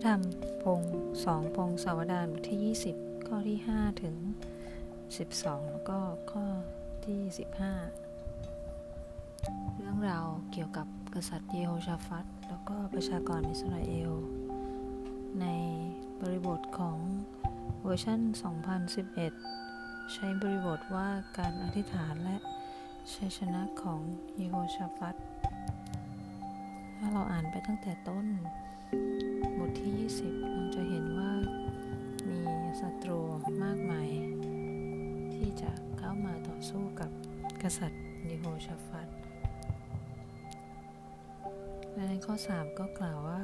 ระธรรมพงสองพงศาวดารบทที่ 20 ข้อที่ 5 ถึง 12 แล้วก็ข้อที่ 15 เรื่องราวเกี่ยวกับกษัตริย์เยโฮชาฟัตแล้วก็ประชากรอิสราเอล ในบริบทของเวอร์ชัน2011 ใช้บริบทว่าการอธิษฐานและชัยชนะของเยโฮชาฟัตถ้าเราอ่านไปตั้งแต่ต้น บทที่ 20 เราจะเห็นว่ามีศัตรูมากมาย ที่จะเข้ามาต่อสู้กับกษัตริย์เยโฮชาฟัตและในข้อ 3 ก็กล่าวว่า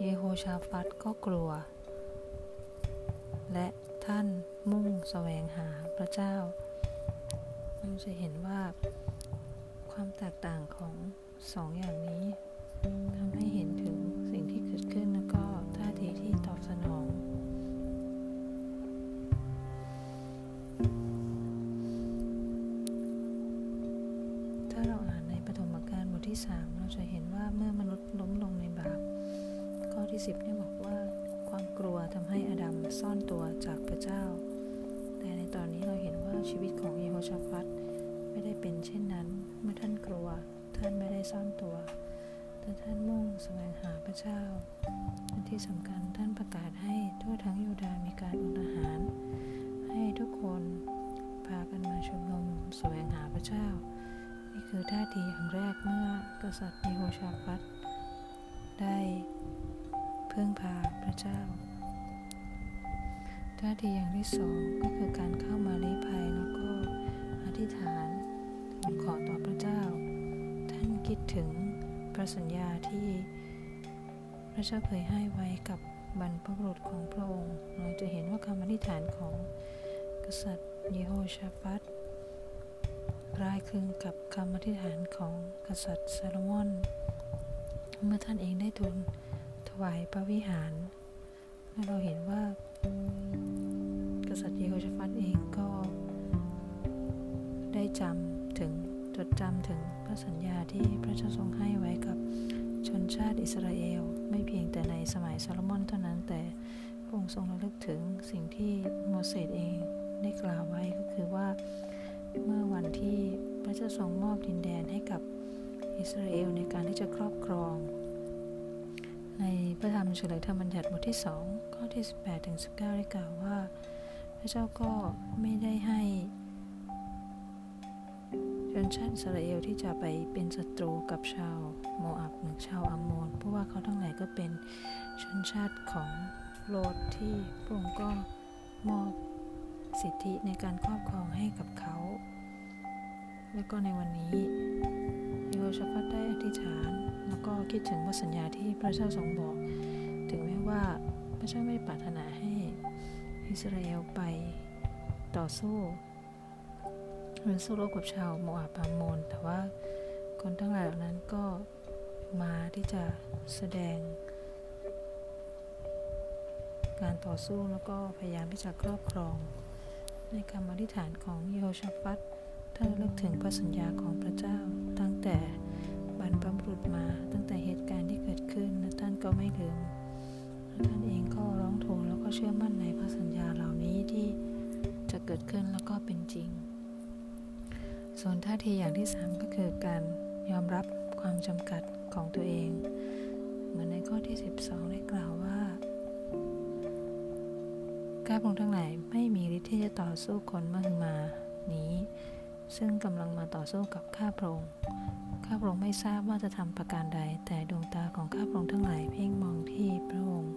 เยโฮชาฟัตก็กลัว และท่านมุ่งแสวงหาพระเจ้าเราจะเห็นว่าความแตกต่างของสองอย่างนี้ทำให้เห็นถึง ดขึ้นแล้วก็ท่าทีที่ตอบสนอง ถ้าเราอ่านในปฐมกาลบทที่ 3 เราจะเห็นว่าเมื่อมนุษย์ล้มลงในบาปข้อที่ 10เนี่ยบอกว่าความกลัวทำให้อดัมซ่อนตัวจากพระเจ้า แต่ในตอนนี้เราเห็นว่าชีวิตของเยโฮชาฟัตไม่ได้เป็นเช่นนั้น เมื่อท่านกลัวท่านไม่ได้ซ่อนตัว แต่ท่านมุ่งแสวงหาพระเจ้าและที่สำคัญท่านประกาศให้ทั่วทั้งยูดาห์มีการอดอาหาร ให้ทุกคนพากันมาชุมนุมแสวงหาพระเจ้า นี่คือท่าทีอย่างแรกเมื่อกษัตริย์เยโฮชาฟัตได้พึ่งพาพระเจ้าท่าทีอย่างที่สองก็คือการเข้ามาลี้ภัยแล้วก็อธิษฐานขอต่อพระเจ้า ท่านคิดถึง ระสัญญาที่พระเจ้าเคยให้ไว้กับบรรพบุรุษของพระองค์ เราจะเห็นว่าคำอธิษฐานของกษัตริย์เยโฮชาฟัตคล้ายคลึงกับคำอธิษฐานของกษัตริย์ซาโลมอน เมื่อท่านเองได้ทูลถวายพระวิหาร เราเห็นว่ากษัตริย์เยโฮชาฟัตเองก็ได้จำถึง จดจำถึงพระสัญญาที่พระเจ้าทรงให้ไว้กับชนชาติอิสราเอล ไม่เพียงแต่ในสมัยซาโลมอนเท่านั้นแต่พระองค์ทรงระลึกถึงสิ่งที่โมเสสเองได้กล่าวไว้ก็คือว่าเมื่อวันที่พระเจ้าทรงมอบดินแดนให้กับอิสราเอลในการที่จะครอบครอง ในพระธรรมเฉลยธรรมบัญญัติบทที่ 2 ข้อที่ 18ถึง19 ได้กล่าวว่า พระเจ้าก็ไม่ได้ให้ ชนชาติอิสราเอลที่จะไปเป็นศัตรูกับชาวโมอับหรือชาวอัมโมนเพราะว่าเขาทั้งหลายก็เป็นชนชาติของโลดที่พระองค์ก็มอบสิทธิในการครอบครองให้กับเขา และก็ในวันนี้โยชฟัตได้อธิษฐาน แล้วก็คิดถึงวสัญญาที่พระเจ้าทรงบอก ถึงแม้ว่าพระเจ้าไม่ปรารถนาให้อิสราเอลไปต่อสู้ หรือสู้รบกับชาวโมอาบามโมน แต่ว่าคนทั้งหลายเหล่านั้นก็มาที่จะแสดง การต่อสู้แล้วก็พยายามที่จะครอบครอง ในคำอธิษฐานของเยโฮชาฟัตท่านเลิกถึงพระสัญญาของพระเจ้า ตั้งแต่บรรพบุรุษมาตั้งแต่เหตุการณ์ที่เกิดขึ้นและท่านก็ไม่ลืมท่านเองก็ร้องทูลแล้วก็เชื่อมั่นในพระสัญญาเหล่านี้ที่จะเกิดขึ้นแล้วก็เป็นจริง ส่วนท่าทีอย่างที่ 3 ก็คือการยอมรับความจำกัดของตัวเอง เหมือนในข้อที่ 12 ได้กล่าวว่าข้าพระองค์ทั้งหลายไม่มีฤทธิ์ที่จะต่อสู้คนมหึมานี้ ซึ่งกำลังมาต่อสู้กับข้าพระองค์ข้าพระองค์ไม่ทราบว่าจะทำประการใด แต่ดวงตาของข้าพระองค์ทั้งหลายเพ่งมองที่พระองค์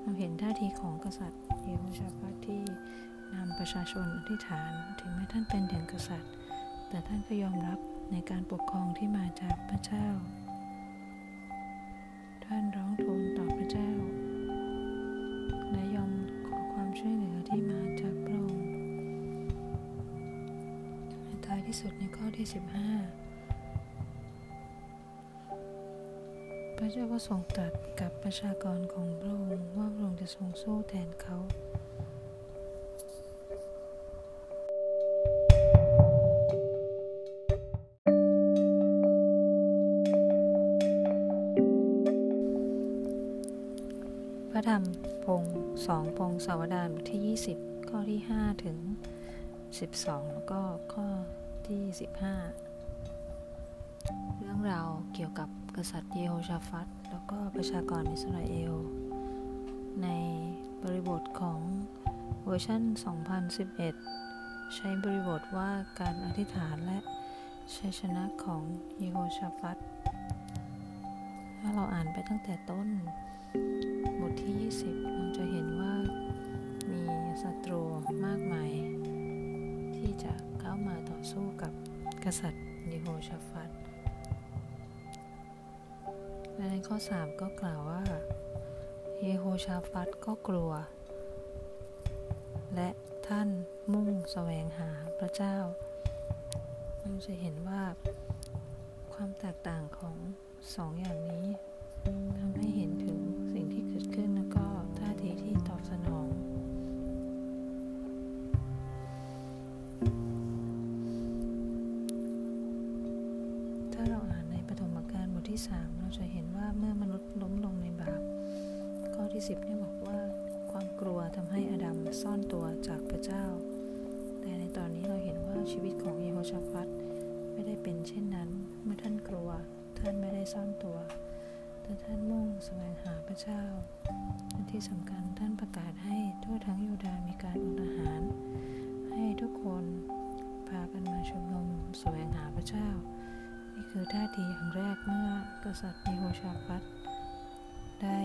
เราเห็นท่าทีของกษัตริย์เยโฮชาฟัตที่นำประชาชนอธิษฐาน ถึงแม้ท่านเป็นถึงกษัตริย์ แต่ท่านก็ยอมรับในการปกครองที่มาจากพระเจ้า ท่านร้องทูลต่อพระเจ้า และยอมขอความช่วยเหลือที่มาจากพระองค์ท้ายที่สุดในข้อที่ 15 พระเจ้าก็ทรงตรัสกับประชากรของพระองค์ว่าพระองค์จะทรงสู้แทนเขา ธรรมพงสองพงสาวดารบทที่ 20 ข้อที่ 5 ถึง 12 แล้วก็ข้อที่ 15 เรื่องราวเกี่ยวกับกษัตริย์เยโฮชาฟัตแล้วก็ประชากรอิสราเอล ในบริบทของเวอร์ชัน2011 ใช้บริบทว่าการอธิษฐานและชัยชนะของเยโฮชาฟัตถ้าเราอ่านไปตั้งแต่ต้น ที่ 20 เราจะเห็นว่ามีศัตรูมากมาย ที่จะเข้ามาต่อสู้กับกษัตริย์เยโฮชาฟัตและในข้อ 3 ก็กล่าวว่าเยโฮชาฟัตก็กลัว และท่านมุ่งแสวงหาพระเจ้าเราจะเห็นว่าความแตกต่างของสองอย่างนี้ทำให้เห็นถึง ที่ 3 เราจะเห็นว่าเมื่อมนุษย์ล้มลงในบาป ข้อที่ 10เนี่ยบอกว่าความกลัวทำให้อดัมซ่อนตัวจากพระเจ้า แต่ในตอนนี้เราเห็นว่าชีวิตของเยโฮชาฟัตไม่ได้เป็นเช่นนั้น เมื่อท่านกลัวท่านไม่ได้ซ่อนตัวแต่ท่านมุ่งแสวงหาพระเจ้าและที่สำคัญท่านประกาศให้ทั่วทั้งยูดาห์มีการอดอาหาร ให้ทุกคนพากันมาชุมนุมแสวงหาพระเจ้า นี่คือท่าทีอย่างแรกเมื่อกษัตริย์เยโฮชาฟัตได้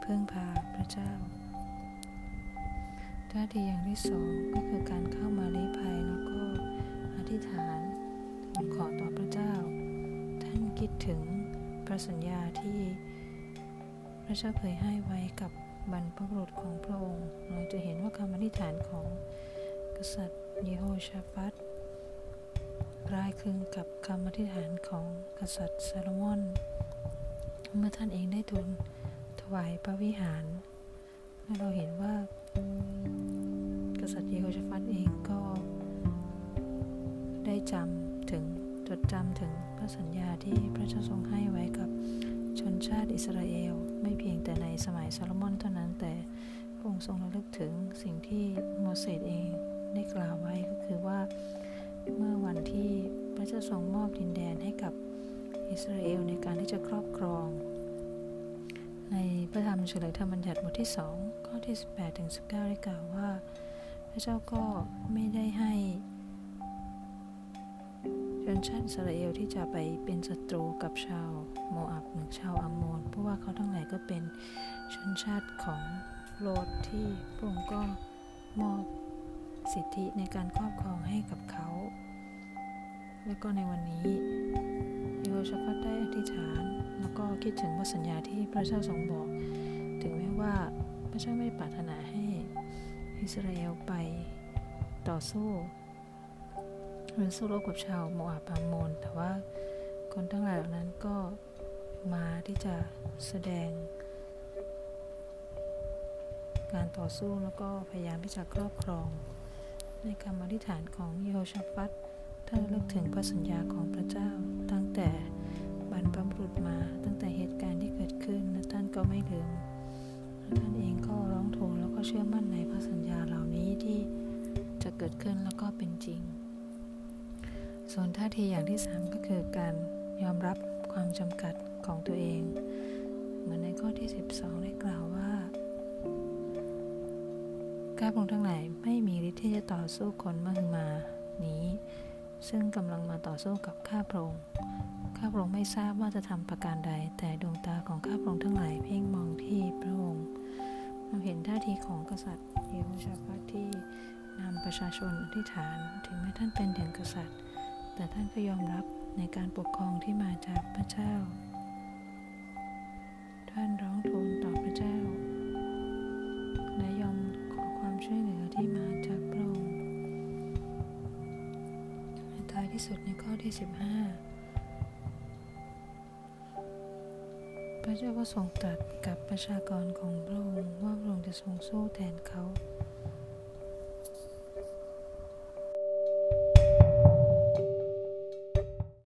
เพึ่งพาพระเจ้า ท่าทีอย่างที่สองก็คือการเข้ามาลี้ภัยแล้วก็อธิษฐานทูลขอต่อพระเจ้า ท่านคิดถึงพระสัญญาที่พระเจ้าเคยให้ไว้กับบรรพบุรุษของพระองค์ เราจะเห็นว่าคำอธิษฐานของกษัตริย์เยโฮชาฟัต คล้ายคลึงกับคำอธิษฐานของกษัตริย์ซาโลมอน เมื่อท่านเองได้ทูลถวายพระวิหารและเราเห็นว่ากษัตริย์เยโฮชฟัตเองก็ได้จำถึงจดจำถึงพระสัญญาที่พระเจ้าทรงให้ไว้กับชนชาติอิสราเอล ไม่เพียงแต่ในสมัยซาโลมอนเท่านั้นแต่พระองค์ทรงระลึกถึงสิ่งที่โมเสสเองได้กล่าวไว้ก็คือว่า เมื่อวันที่พระเจ้าทรงมอบดินแดนให้กับอิสราเอลในการที่จะครอบครอง ในพระธรรมเฉลยธรรมบัญญัติบทที่2ข้อที่ 18ถึง19 ได้กล่าวว่า พระเจ้าก็ไม่ได้ให้ชนชาติอิสราเอลที่จะไปเป็นศัตรูกับชาวโมอับหรือชาวอัมโมนเพราะว่าเขาทั้งหลายก็เป็นชนชาติของโลดที่พระองค์ก็มอบ สิทธิในการครอบครองให้กับเขา และก็ในวันนี้โยชฟัตได้อธิษฐาน แล้วก็คิดถึงพระสัญญาที่พระเจ้าทรงบอก ถึงแม้ว่าพระเจ้าไม่ปรารถนาให้อิสราเอลไปต่อสู้หรือสู้รบกับชาวโมอาบามโมน แต่ว่าคนทั้งหลายเหล่านั้นก็มาที่จะแสดง การต่อสู้แล้วก็พยายามที่จะครอบครอง ในคำอธิษฐานของโยชาฟัตท่านเลิกถึงพระสัญญาของพระเจ้า ตั้งแต่บรรพบุรุษมาตั้งแต่เหตุการณ์ที่เกิดขึ้นและท่านก็ไม่ลืมท่านเองก็ร้องทูลแล้วก็เชื่อมั่นในพระสัญญาเหล่านี้ที่จะเกิดขึ้นแล้วก็เป็นจริง ส่วนท่าทีอย่างที่ 3 ก็คือการยอมรับความจำกัดของตัวเอง เหมือนในข้อที่ 12 ได้กล่าวว่า ข้าพงทั้งหลายไม่มีฤทธิ์ที่จะต่อสู้คนมหึมานี้ ซึ่งกำลังมาต่อสู้กับข้าพระองค์ข้าพระองค์ไม่ทราบว่าจะทำประการใด แต่ดวงตาของข้าพระองค์ทั้งหลายเพ่งมองที่พระองค์เราเห็นท่าทีของกษัตริย์เยโฮชาฟัตที่นำประชาชนอธิษฐาน ถึงแม้ท่านเป็นถึงกษัตริย์ แต่ท่านก็ยอมรับในการปกครองที่มาจากพระเจ้า ท่านร้องทูลต่อพระเจ้า และยอม ความช่วยเหลือที่มาจากพระองค์ท้ายที่สุดในข้อที่ 15 พระเจ้าก็ทรงตรัสกับประชากรของพระองค์ว่าพระองค์จะทรงสู้แทนเขา